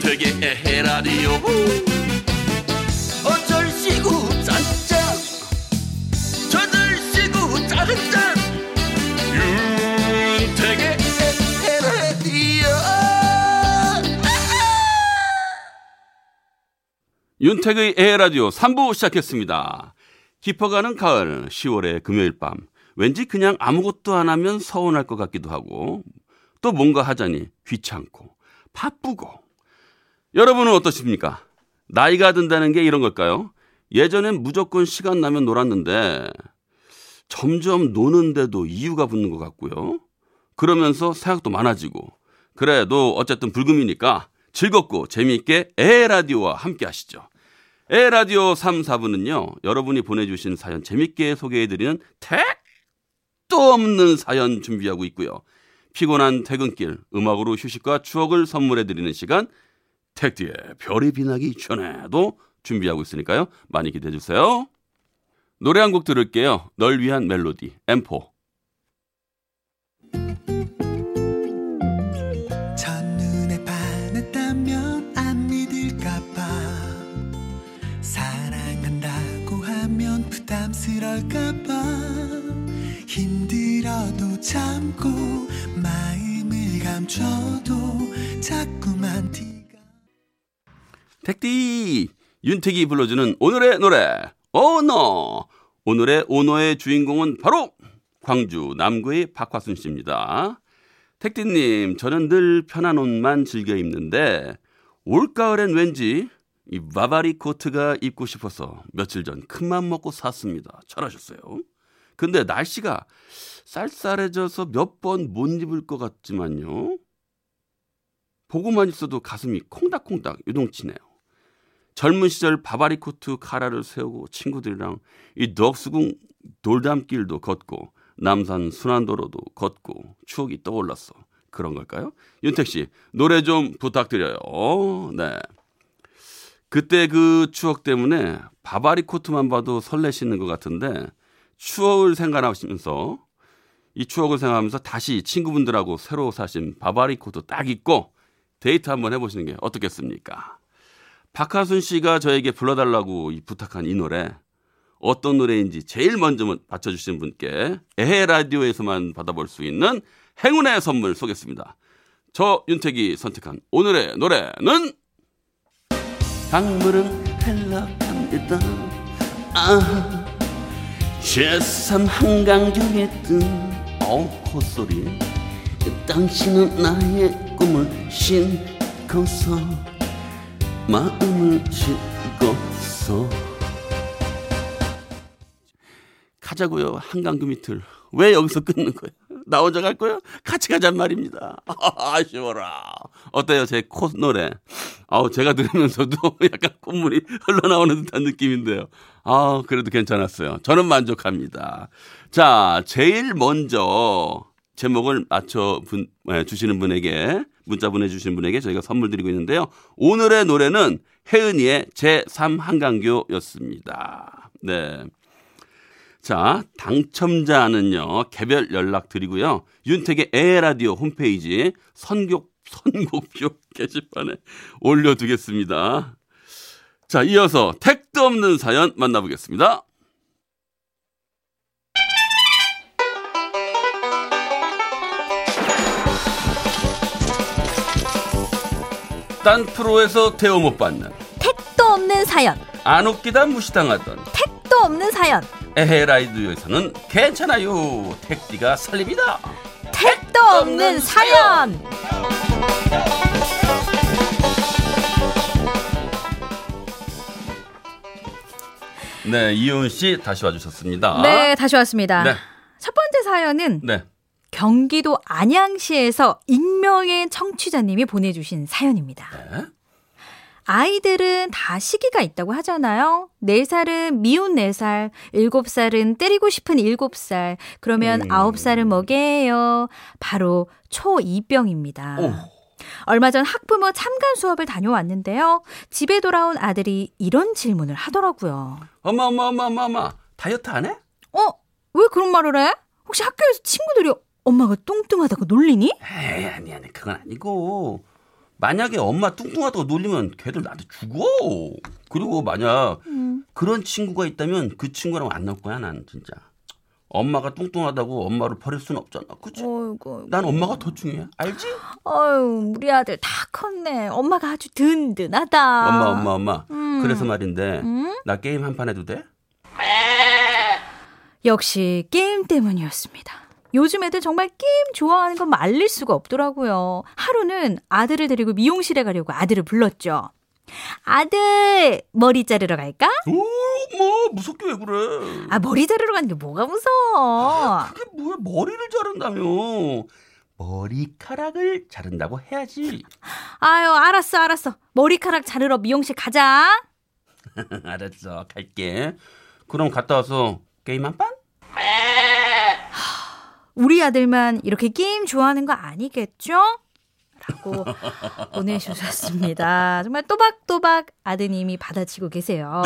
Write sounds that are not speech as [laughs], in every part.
윤택의 에라디오. 어쩔 시구 짠짠. 저들 시구 짠짠 윤택의 에라디오. 윤택의 에라디오 3부 시작했습니다. 깊어가는 가을 10월의 금요일 밤. 왠지 그냥 아무것도 안 하면 서운할 것 같기도 하고 또 뭔가 하자니 귀찮고 바쁘고 여러분은 어떠십니까? 나이가 든다는 게 이런 걸까요? 예전엔 무조건 시간 나면 놀았는데 점점 노는데도 이유가 붙는 것 같고요. 그러면서 생각도 많아지고 그래도 어쨌든 불금이니까 즐겁고 재미있게 에라디오와 함께 하시죠. 에라디오 3, 4부는요. 여러분이 보내주신 사연 재밌게 소개해드리는 택도 없는 사연 준비하고 있고요. 피곤한 퇴근길 음악으로 휴식과 추억을 선물해드리는 시간 택디의 별이 빛나기 전에도 준비하고 있으니까요. 많이 기대해 주세요. 노래 한 곡 들을게요. 널 위한 멜로디 M4 첫눈에 반했다면 안 믿을까봐 사랑한다고 하면 부담스러울까봐 힘들어도 참고 마음을 감춰도 티가 택디 윤택이 불러주는 오늘의 노래 오너 오늘의 오너의 주인공은 바로 광주 남구의 박화순 씨입니다. 택디님 저는 늘 편한 옷만 즐겨 입는데 올가을엔 왠지 이 바바리 코트가 입고 싶어서 며칠 전 큰맘 먹고 샀습니다. 잘하셨어요. 근데 날씨가 쌀쌀해져서 몇 번 못 입을 것 같지만요. 보고만 있어도 가슴이 콩닥콩닥 요동치네요. 젊은 시절 바바리 코트 카라를 세우고 친구들이랑 이 덕수궁 돌담길도 걷고 남산 순환도로도 걷고 추억이 떠올랐어. 그런 걸까요? 윤택 씨 노래 좀 부탁드려요. 네. 그때 그 추억 때문에 바바리 코트만 봐도 설레시는 것 같은데 추억을 생각하시면서 이 추억을 생각하면서 다시 친구분들하고 새로 사신 바바리 코트 딱 입고 데이트 한번 해보시는 게 어떻겠습니까? 박하순 씨가 저에게 불러달라고 이 부탁한 이 노래 어떤 노래인지 제일 먼저 맞춰주신 분께 에헤 라디오에서만 받아볼 수 있는 행운의 선물 쏘겠습니다. 저 윤택이 선택한 오늘의 노래는 강물은 흘러갑니다. 아, 제3 한강 중에 뜬 어, 콧소리 당신은 나의 꿈을 신고서 마음을 싣고서. 가자고요 한강그 밑을. 왜 여기서 끊는 거야 나 혼자 갈 거야 같이 가잔 말입니다. [laughs] 아쉬워라. 어때요 제 콧 노래? 아우 제가 들으면서도 [laughs] 약간 콧물이 흘러나오는 듯한 느낌인데요. 아 그래도 괜찮았어요. 저는 만족합니다. 자 제일 먼저 제목을 맞춰 분, 네, 주시는 분에게 문자 보내주신 분에게 저희가 선물 드리고 있는데요. 오늘의 노래는 혜은이의 제3 한강교였습니다. 네. 자, 당첨자는요, 개별 연락 드리고요. 윤택의 에라디오 홈페이지 선곡, 선곡표 [laughs] 게시판에 올려두겠습니다. 자, 이어서 택도 없는 사연 만나보겠습니다. 딴 프로에서 대우 못 받는 택도 없는 사연, 안 웃기다 무시당하던 택도 없는 사연, 에헤라이드에서는 괜찮아요 택디가 살립니다 택도 없는 사연. 네 이효은 씨 다시 와주셨습니다 네, 다시 왔습니다. 네. 첫 번째 사연은 네. 경기도 안양시에서 익명의 청취자님이 보내주신 사연입니다. 네. 아이들은 다 시기가 있다고 하잖아요. 4살은 미운 4살, 7살은 때리고 싶은 7살, 그러면 음. 9살은 뭐게요? 바로 초2병입니다. 오. 얼마 전 학부모 참관 수업을 다녀왔는데요. 집에 돌아온 아들이 이런 질문을 하더라고요. 엄마 엄마 엄마 엄마 엄마 다이어트 안 해? 어? 왜 그런 말을 해? 혹시 학교에서 친구들이 엄마가 뚱뚱하다고 놀리니? 에이 아니 아니 그건 아니고 만약에 엄마 뚱뚱하다고 놀리면 걔들 나한테 죽어. 그리고 만약 음. 그런 친구가 있다면 그 친구랑 안 나올 거야, 난 진짜. 엄마가 뚱뚱하다고 엄마를 버릴 수는 없잖아. 그치? 어이구. 난 엄마가 더 중요해. 알지? 어유 우리 아들 다 컸네. 엄마가 아주 든든하다. 엄마, 엄마, 엄마. 음. 그래서 말인데, 음? 나 게임 한 판 해도 돼? 역시 게임 때문이었습니다. 요즘 애들 정말 게임 좋아하는 건 말릴 수가 없더라고요. 하루는 아들을 데리고 미용실에 가려고 아들을 불렀죠. 아들, 머리 자르러 갈까? 오, 뭐, 무섭게 왜 그래? 아, 머리 자르러 가는 게 뭐가 무서워? 그게 뭐야, 머리를 자른다며. 머리카락을 자른다고 해야지. 아유, 알았어, 알았어. 머리카락 자르러 미용실 가자. [laughs] 알았어, 갈게. 그럼 갔다 와서 게임 한 판? 우리 아들만 이렇게 게임 좋아하는 거 아니겠죠? 라고 [laughs] 보내주셨습니다. 정말 또박또박 아드님이 받아치고 계세요.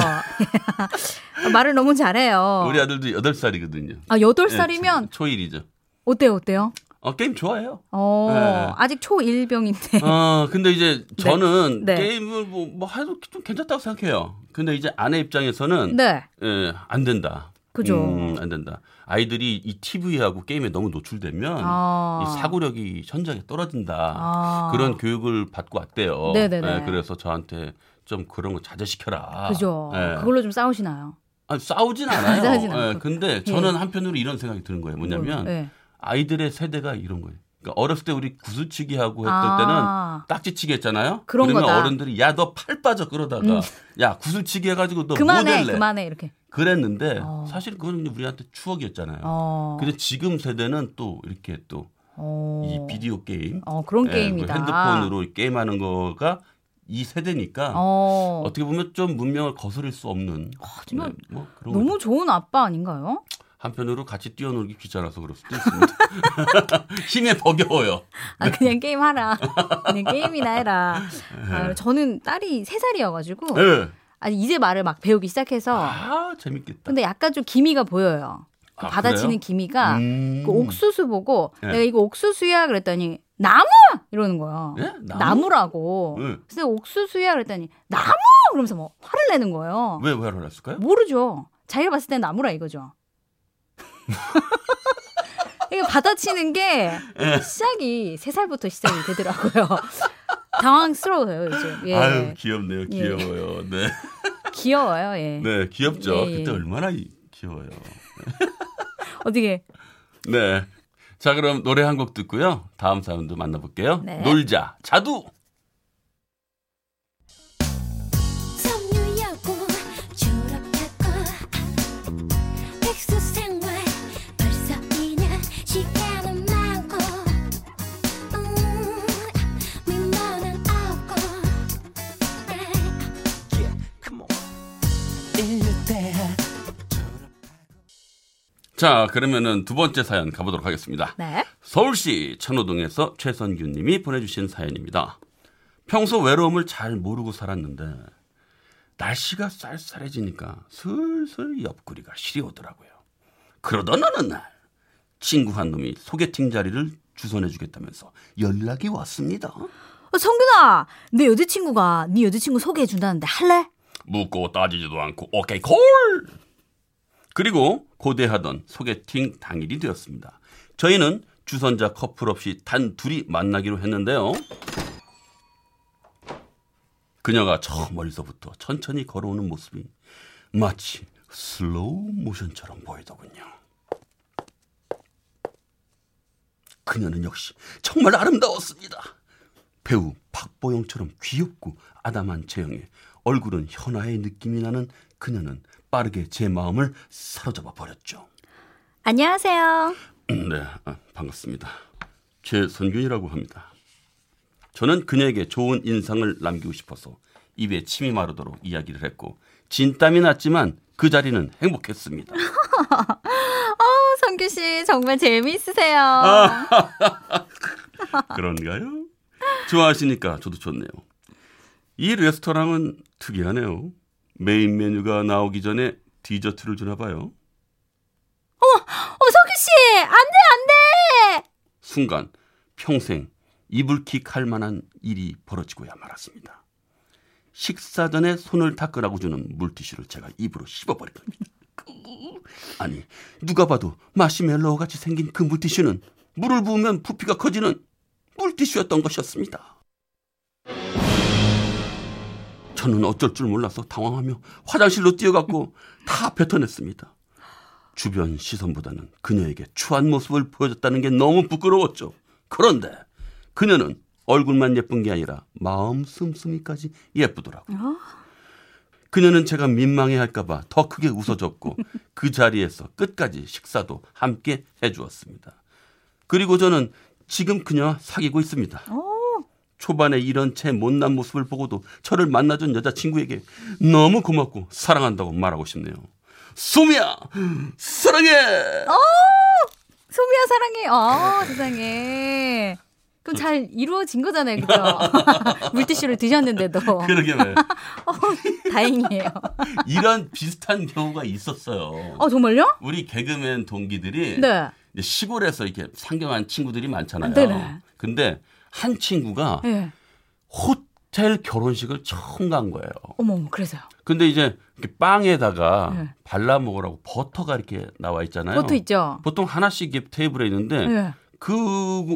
[laughs] 말을 너무 잘해요. 우리 아들도 8살이거든요. 아, 8살이면 초일이죠. 어때요, 어때요? 어, 게임 좋아해요. 어, 네. 아직 초1병인데. 어, 근데 이제 저는 네. 게임을 뭐, 뭐 해도 좀 괜찮다고 생각해요. 근데 이제 아내 입장에서는 네. 예, 안 된다. 그죠. 음, 안 된다. 아이들이 이 TV하고 게임에 너무 노출되면 아. 이 사고력이 현저하게 떨어진다. 아. 그런 교육을 받고 왔대요. 네네네. 예, 그래서 저한테 좀 그런 거 자제시켜라. 그죠. 예. 그걸로 좀 싸우시나요? 아니, 싸우진 않아요. [laughs] 싸우진. 예, 근데 저는 한편으로 이런 생각이 드는 거예요. 뭐냐면 네. 아이들의 세대가 이런 거예요. 그러니까 어렸을 때 우리 구슬치기 하고 했던 아. 때는 딱지치기 했잖아요. 그런 러면 거다. 어른들이 야 너 팔 빠져 그러다가 음. 야 구슬치기 해가지고 너 그만해, 모델래. 그만해, 이렇게. 그랬는데 어. 사실 그건 우리한테 추억이었잖아요. 어. 근데 지금 세대는 또 이렇게 또이 어. 비디오 게임, 어, 그런 예, 게임이다. 그 핸드폰으로 게임하는 거가 이 세대니까 어. 어. 떻게 보면 좀 문명을 거스를 수 없는 정말 네, 뭐 그런 너무. 좋은 아빠 아닌가요? 한편으로 같이 뛰어놀기 귀찮아서 그럴 수도 있습니다. [laughs] 힘에 버겨워요. [laughs] 아, 그냥 게임하라. 그냥 게임이나 해라. 아, 저는 딸이 3살이어가지고, 예. 아직 이제 말을 막 배우기 시작해서, 아 재밌겠다. 근데 약간 좀 기미가 보여요. 그 아, 받아치는 그래요? 기미가, 음. 그 옥수수 보고, 네. 내가 이거 옥수수야? 그랬더니, 나무! 이러는 거예요. 예? 나무? 라고 예. 그래서 옥수수야? 그랬더니, 나무! 그러면서 뭐 화를 내는 거예요. 왜 화를 냈을까요? 모르죠. 자기가 봤을 땐 나무라 이거죠. [laughs] 이게 받아치는 게 예. 시작이 세 살부터 시작이 되더라고요. [laughs] 당황스러워요, 요즘. 예. 아유 귀엽네요. 예. 귀여워요. 네. 귀여워요, 예. 네 귀엽죠. 예, 예. 그때 얼마나 이- 귀여워요. [laughs] 어떻게. 네. 자 그럼 노래 한 곡 듣고요. 다음 사연도 만나볼게요. 네. 놀자 자두. 자 그러면은 두 번째 사연 가보도록 하겠습니다. 네. 서울시 천호동에서 최선규님이 보내주신 사연입니다. 평소 외로움을 잘 모르고 살았는데 날씨가 쌀쌀해지니까 슬슬 옆구리가 시려오더라고요. 그러던 어느 날 친구 한 놈이 소개팅 자리를 주선해 주겠다면서 연락이 왔습니다. 어, 성균아, 내 여자친구가 네 여자친구 소개해 준다는데 할래? 묻고 따지지도 않고 오케이 콜. 그리고 고대하던 소개팅 당일이 되었습니다. 저희는 주선자 커플 없이 단 둘이 만나기로 했는데요. 그녀가 저 멀리서부터 천천히 걸어오는 모습이 마치 슬로우 모션처럼 보이더군요. 그녀는 역시 정말 아름다웠습니다. 배우 박보영처럼 귀엽고 아담한 체형에 얼굴은 현아의 느낌이 나는 그녀는 빠르게 제 마음을 사로잡아 버렸죠. 안녕하세요. 네, 아, 반갑습니다. 최선균이라고 합니다. 저는 그녀에게 좋은 인상을 남기고 싶어서 입에 침이 마르도록 이야기를 했고 진땀이 났지만 그 자리는 행복했습니다. [laughs] 어, 성규 씨 정말 재미있으세요. [laughs] 그런가요? 좋아하시니까 저도 좋네요. 이 레스토랑은 특이하네요. 메인 메뉴가 나오기 전에 디저트를 주나 봐요. 어, 성규 씨, 안 돼, 안 돼. 순간 평생 이불킥 할 만한 일이 벌어지고야 말았습니다. 식사 전에 손을 닦으라고 주는 물티슈를 제가 입으로 씹어버린 겁니다. [laughs] 아니 누가 봐도 마시멜로우 같이 생긴 그 물티슈는 물을 부으면 부피가 커지는 물티슈였던 것이었습니다. 저는 어쩔 줄 몰라서 당황하며 화장실로 뛰어갔고 다 뱉어냈습니다. 주변 시선보다는 그녀에게 추한 모습을 보여줬다는 게 너무 부끄러웠죠. 그런데 그녀는 얼굴만 예쁜 게 아니라 마음 씀씀이까지 예쁘더라고요. 그녀는 제가 민망해 할까봐 더 크게 웃어줬고 [laughs] 그 자리에서 끝까지 식사도 함께 해주었습니다. 그리고 저는 지금 그녀와 사귀고 있습니다. 초반에 이런 제 못난 모습을 보고도 저를 만나준 여자친구에게 너무 고맙고 사랑한다고 말하고 싶네요. 소미야 사랑해. 소미야 사랑해. 아 세상에. 그럼 잘 이루어진 거잖아요, 그죠? [laughs] 물티슈를 드셨는데도. 그러게 말이에요. [laughs] 어, 다행이에요. 이런 비슷한 경우가 있었어요. 어, 정말요? 우리 개그맨 동기들이 네. 시골에서 이렇게 상경한 친구들이 많잖아요. 네네. 근데 한 친구가 네. 호텔 결혼식을 처음 간 거예요. 어머, 그래서요. 근데 이제 빵에다가 네. 발라 먹으라고 버터가 이렇게 나와 있잖아요. 버터 있죠? 보통 하나씩 테이블에 있는데 네. 그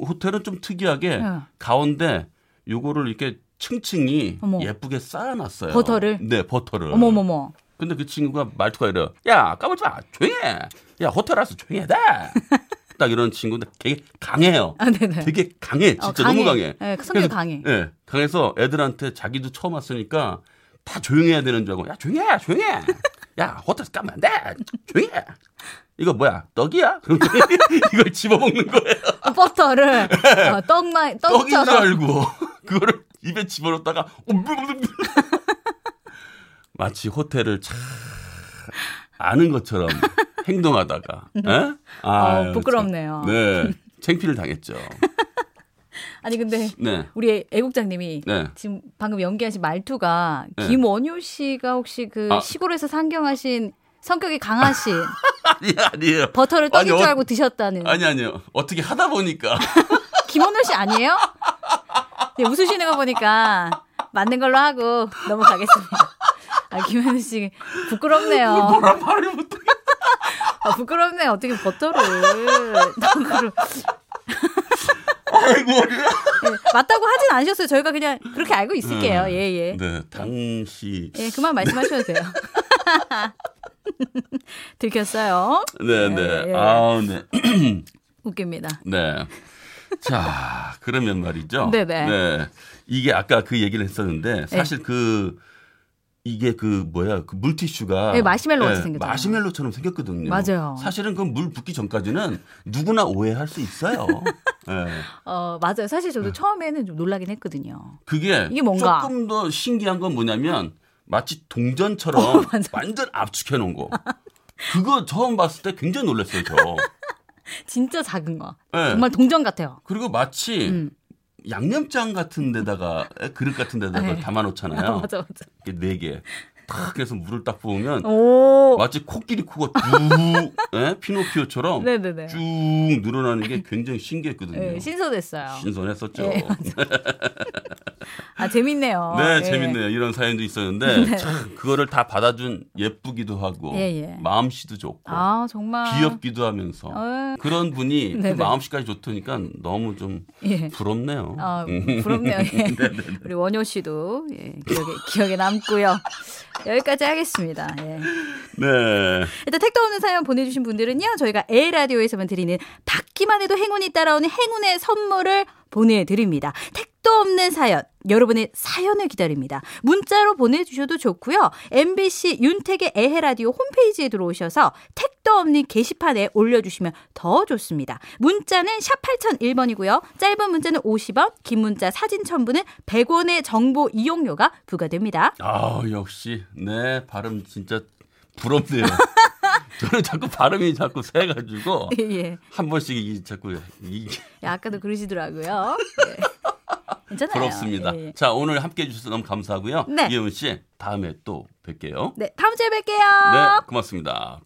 호텔은 좀 특이하게 네. 가운데 요거를 이렇게 층층이 어머. 예쁘게 쌓아놨어요. 버터를? 네, 버터를. 어머, 어머, 어머. 근데 그 친구가 말투가 이래요. 야, 까불지 마. 조용히 해. 야, 호텔 와서 조용히 해야 돼. [laughs] 딱 이런 친구인데 되게 강해요. 아, 네네. 되게 강해. 진짜 어, 강해. 너무 강해. 네, 성격 그래서, 강해. 네, 강해서 애들한테 자기도 처음 왔으니까 다 조용히 해야 되는 줄 알고 야, 조용히 해. 조용히 해. 야, 호텔에서 까면 안 돼. 조용히 해. 이거 뭐야? 떡이야? [laughs] 이걸 집어먹는 거예요. [laughs] 어, 버터를 어, 떡만 떡인 줄 떡처럼 알고 [laughs] 그거를 입에 집어넣다가 마치 호텔을 참 아는 것처럼 행동하다가 에? 어, 아유, 부끄럽네요. 참. 네, 챙피를 당했죠. [laughs] 아니 근데 네, 우리 애국장님이 네. 지금 방금 연기하신 말투가 네. 김원효 씨가 혹시 그 아. 시골에서 상경하신 성격이 강하신 [laughs] 아니 아니에요. 버터를 떡인 아니, 줄 어- 알고 드셨다는 아니 아니요. 어떻게 하다 보니까 [laughs] 김원효 씨 아니에요? 네, 웃으시는 거 보니까 맞는 걸로 하고 넘어가겠습니다. 아, 김원효 씨 부끄럽네요. 뭐라 말을 못해. [laughs] 아, 부끄럽네요. 어떻게 버터를 떡으로 아이고. [laughs] 네, 맞다고 하진 않으셨어요. 저희가 그냥 그렇게 알고 있을게요. 예, 예. 네, 당시 예, 그만 말씀하셔도 돼요. [laughs] 들켰어요. 네, 예, 네. 예. 아, 네. [clears throat] 웃깁니다. 네. 자, 그러면 말이죠. 네네. 네. 이게 아까 그 얘기를 했었는데 사실 그 이게 그 뭐야 그 물티슈가 네, 마시멜로 같이 생겼잖아요. 마시멜로처럼 생겼거든요. 맞아요. 사실은 그 물 붓기 전까지는 누구나 오해할 수 있어요. [laughs] 네. 어, 맞아요. 사실 저도 처음에는 좀 놀라긴 했거든요. 그게 이게 뭔가? 조금 더 신기한 건 뭐냐면 마치 동전처럼 [laughs] 어. 완전 압축해 놓은 거. 그거 처음 봤을 때 굉장히 놀랐어요, 저. [laughs] 진짜 작은 거. 네. 정말 동전 같아요. 그리고 마치 음. 양념장 같은 데다가 [laughs] 에, 그릇 같은 데다가 네. 담아 놓잖아요. 맞아, 맞아. 이렇게 네 개. 탁 해서 물을 딱 부으면 오. 마치 코끼리 코가 쭉 예? 피노키오처럼 네네네. 쭉 늘어나는 게 굉장히 신기했거든요. 네, 신선했어요. 신선했었죠. 예, [laughs] 아, 재밌네요. 네, 예. 재밌네요. 이런 사연도 있었는데 참 그거를 다 받아준 예쁘기도 하고 예, 예. 마음씨도 좋고 아, 정말. 귀엽기도 하면서 어. 그런 분이 [laughs] 그. 마음씨까지 좋다니까 너무 좀 예. 부럽네요. 아, 음. 부럽네요. [laughs] 예. 우리 원효 씨도 예, 기억에, 기억에 남고요. 여기까지 하겠습니다. 예. 네. 일단 택도 없는 사연 보내주신 분들은요, 저희가 A라디오에서만 드리는 받기만 해도 행운이 따라오는 행운의 선물을 보내드립니다. 택 도 없는 사연, 여러분의 사연을 기다립니다. 문자로 보내주셔도 좋고요. MBC 윤택의 에헤라디오 홈페이지에 들어오셔서 택도 없는 게시판에 올려주시면 더 좋습니다. 문자는 샵 8001번이고요. 짧은 문자는 50원, 긴 문자 사진 첨부는 100원의 정보 이용료가 부과됩니다. 아 역시 네 발음 진짜 부럽네요. [laughs] 저는 자꾸 발음이 자꾸 새가지고 예, 예. 한 번씩 이 자꾸 이 야, 아까도 그러시더라고요. 예. [laughs] 괜찮아요. 부럽습니다. 예. 자, 오늘 함께 해주셔서 너무 감사하고요. 네. 이혜은 씨, 다음에 또 뵐게요. 네, 다음 주에 뵐게요. 네, 고맙습니다.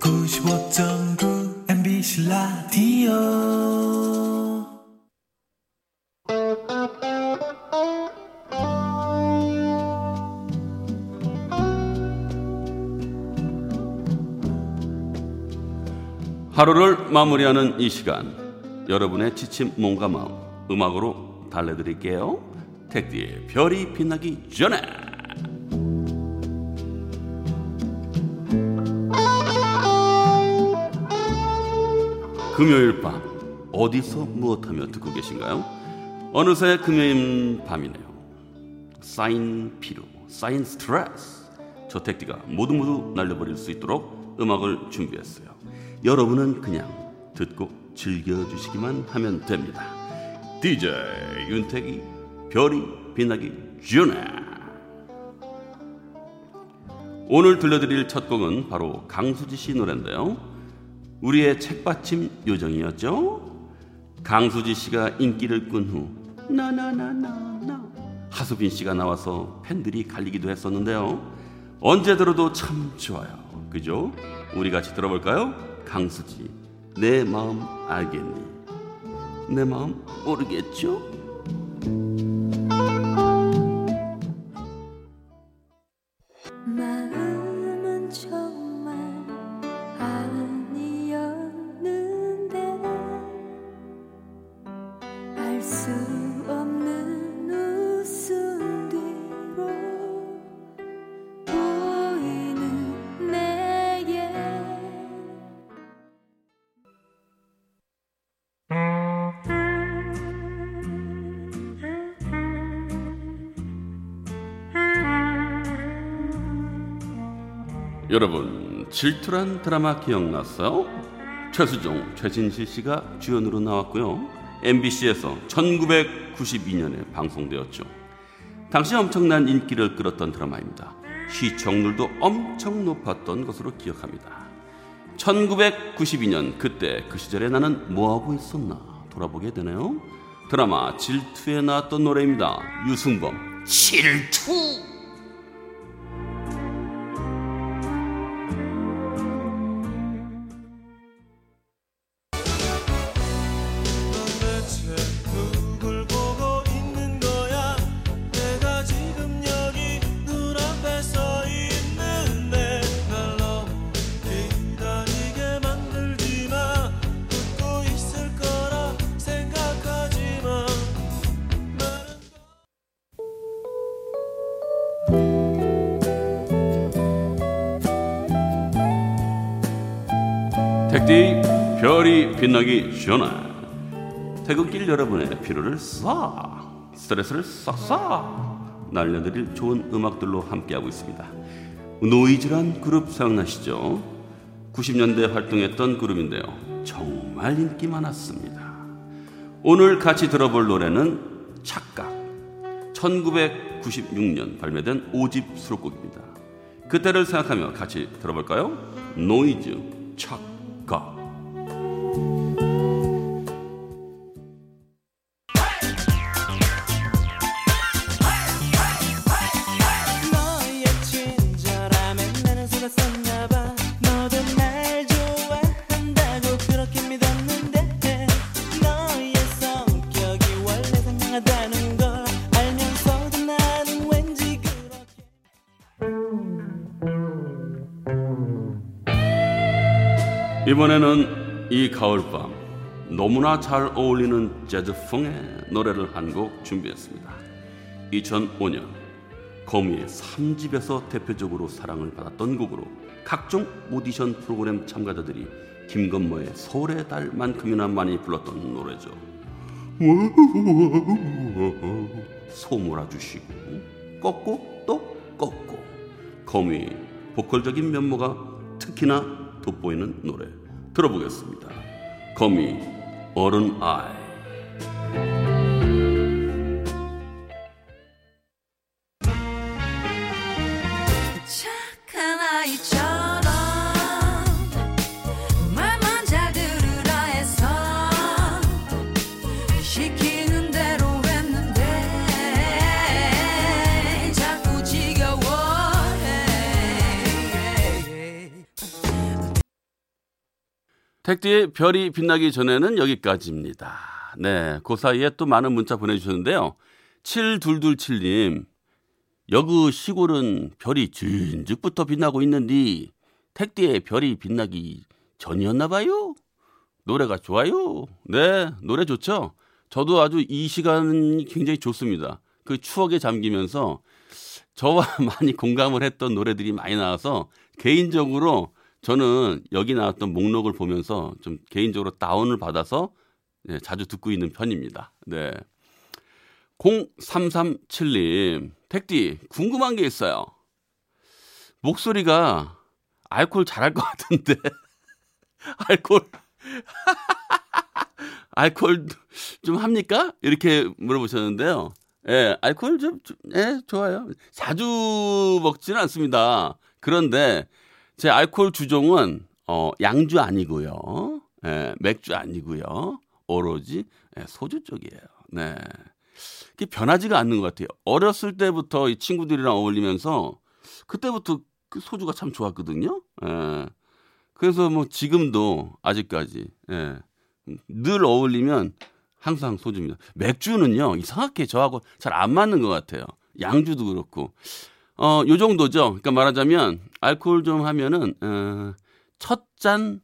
95.9 MBC 라디오 하루를 마무리하는 이 시간 여러분의 지친 몸과 마음 음악으로 달래드릴게요. 택디의 별이 빛나기 전에 금요일 밤 어디서 무엇하며 듣고 계신가요? 어느새 금요일 밤이네요. 쌓인 피로, 쌓인 스트레스. 저 택디가 모두 모두 날려버릴 수 있도록 음악을 준비했어요. 여러분은 그냥 듣고 즐겨주시기만 하면 됩니다. DJ 윤택이 별이 빛나기 전에 오늘 들려드릴 첫 곡은 바로 강수지 씨 노래인데요. 우리의 책받침 요정이었죠. 강수지 씨가 인기를 끈 후 나나나나나 하수빈 씨가 나와서 팬들이 갈리기도 했었는데요. 언제 들어도 참 좋아요. 그죠? 우리 같이 들어볼까요? 강수지 내 마음 알겠니? 내 마음 모르겠죠? 여러분 질투란 드라마 기억났어요? 최수종, 최진실 씨가 주연으로 나왔고요. MBC에서 1992년에 방송되었죠. 당시 엄청난 인기를 끌었던 드라마입니다. 시청률도 엄청 높았던 것으로 기억합니다. 1992년 그때 그 시절에 나는 뭐하고 있었나 돌아보게 되네요. 드라마 질투에 나왔던 노래입니다. 유승범 질투 택디 별이 빛나기 전에 퇴근길 여러분의 피로를 싹 스트레스를 싹싹 날려드릴 좋은 음악들로 함께하고 있습니다. 노이즈란 그룹 생각나시죠? 90년대 활동했던 그룹인데요. 정말 인기 많았습니다. 오늘 같이 들어볼 노래는 착각. 1996년 발매된 5집 수록곡입니다. 그때를 생각하며 같이 들어볼까요? 노이즈 착각. 너 이번에는 이 가을밤 너무나 잘 어울리는 재즈풍의 노래를 한 곡 준비했습니다. 2005년 거미의 3집에서 대표적으로 사랑을 받았던 곡으로 각종 오디션 프로그램 참가자들이 김건모의 서울의 달만큼이나 많이 불렀던 노래죠. 소몰아 주시고 꺾고 또 꺾고 거미 보컬적인 면모가 특히나 돋보이는 노래 들어보겠습니다. 거미 어른 아이 택디의 별이 빛나기 전에는 여기까지입니다. 네, 그 사이에 또 많은 문자 보내주셨는데요. 7227님, 여그 시골은 별이 진즉부터 빛나고 있는데 택디의 별이 빛나기 전이었나 봐요? 노래가 좋아요. 네, 노래 좋죠. 저도 아주 이 시간이 굉장히 좋습니다. 그 추억에 잠기면서 저와 [laughs] 많이 공감을 했던 노래들이 많이 나와서 개인적으로 저는 여기 나왔던 목록을 보면서 좀 개인적으로 다운을 받아서 네, 자주 듣고 있는 편입니다. 네. 0337님, 택디, 궁금한 게 있어요. 목소리가 알코올 잘할 것 같은데. [laughs] 알코올. [laughs] 알코올 좀 합니까? 이렇게 물어보셨는데요. 예, 좀, 좀, 예, 좋아요. 자주 먹지는 않습니다. 그런데 제 알코올 주종은, 어, 양주 아니고요. 예, 맥주 아니고요. 오로지 예, 소주 쪽이에요. 네. 이게 변하지가 않는 것 같아요. 어렸을 때부터 이 친구들이랑 어울리면서 그때부터 그 소주가 참 좋았거든요. 예. 그래서 뭐 지금도 아직까지 예. 늘 어울리면 항상 소주입니다. 맥주는요 이상하게 저하고 잘 안 맞는 것 같아요. 양주도 그렇고 어, 요 정도죠. 그러니까 말하자면 알코올 좀 하면은 어, 첫 잔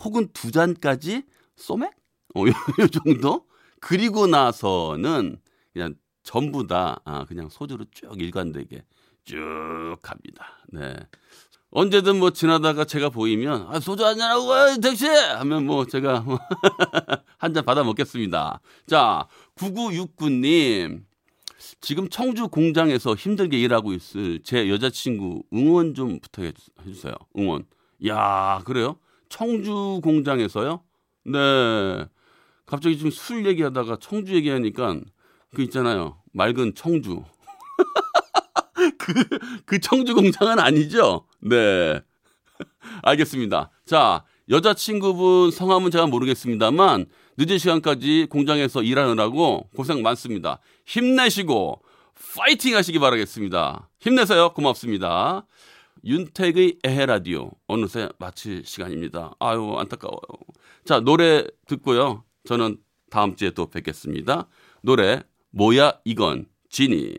혹은 두 잔까지 소맥? 어, [laughs] 요, 요 정도? 그리고 나서는 그냥 전부 다 아, 그냥 소주로 쭉 일관되게 쭉 갑니다. 네. 언제든 뭐 지나다가 제가 보이면 아, 소주 한잔 하고 가요, 택시 하면 뭐 제가 [laughs] 한 잔 받아 먹겠습니다. 자, 9969님. 지금 청주 공장에서 힘들게 일하고 있을 제 여자친구 응원 좀 부탁해 주세요. 응원. 야, 그래요? 청주 공장에서요? 네. 갑자기 지금 술 얘기하다가 청주 얘기하니까 그 있잖아요. 맑은 청주. [laughs] 그, 그 청주 공장은 아니죠? 네. [laughs] 알겠습니다. 자, 여자친구분 성함은 제가 모르겠습니다만 늦은 시간까지 공장에서 일하느라고 고생 많습니다. 힘내시고 파이팅 하시기 바라겠습니다. 힘내세요. 고맙습니다. 윤택의 에헤라디오 어느새 마칠 시간입니다. 아유 안타까워요. 자 노래 듣고요. 저는 다음 주에 또 뵙겠습니다. 노래 뭐야 이건 지니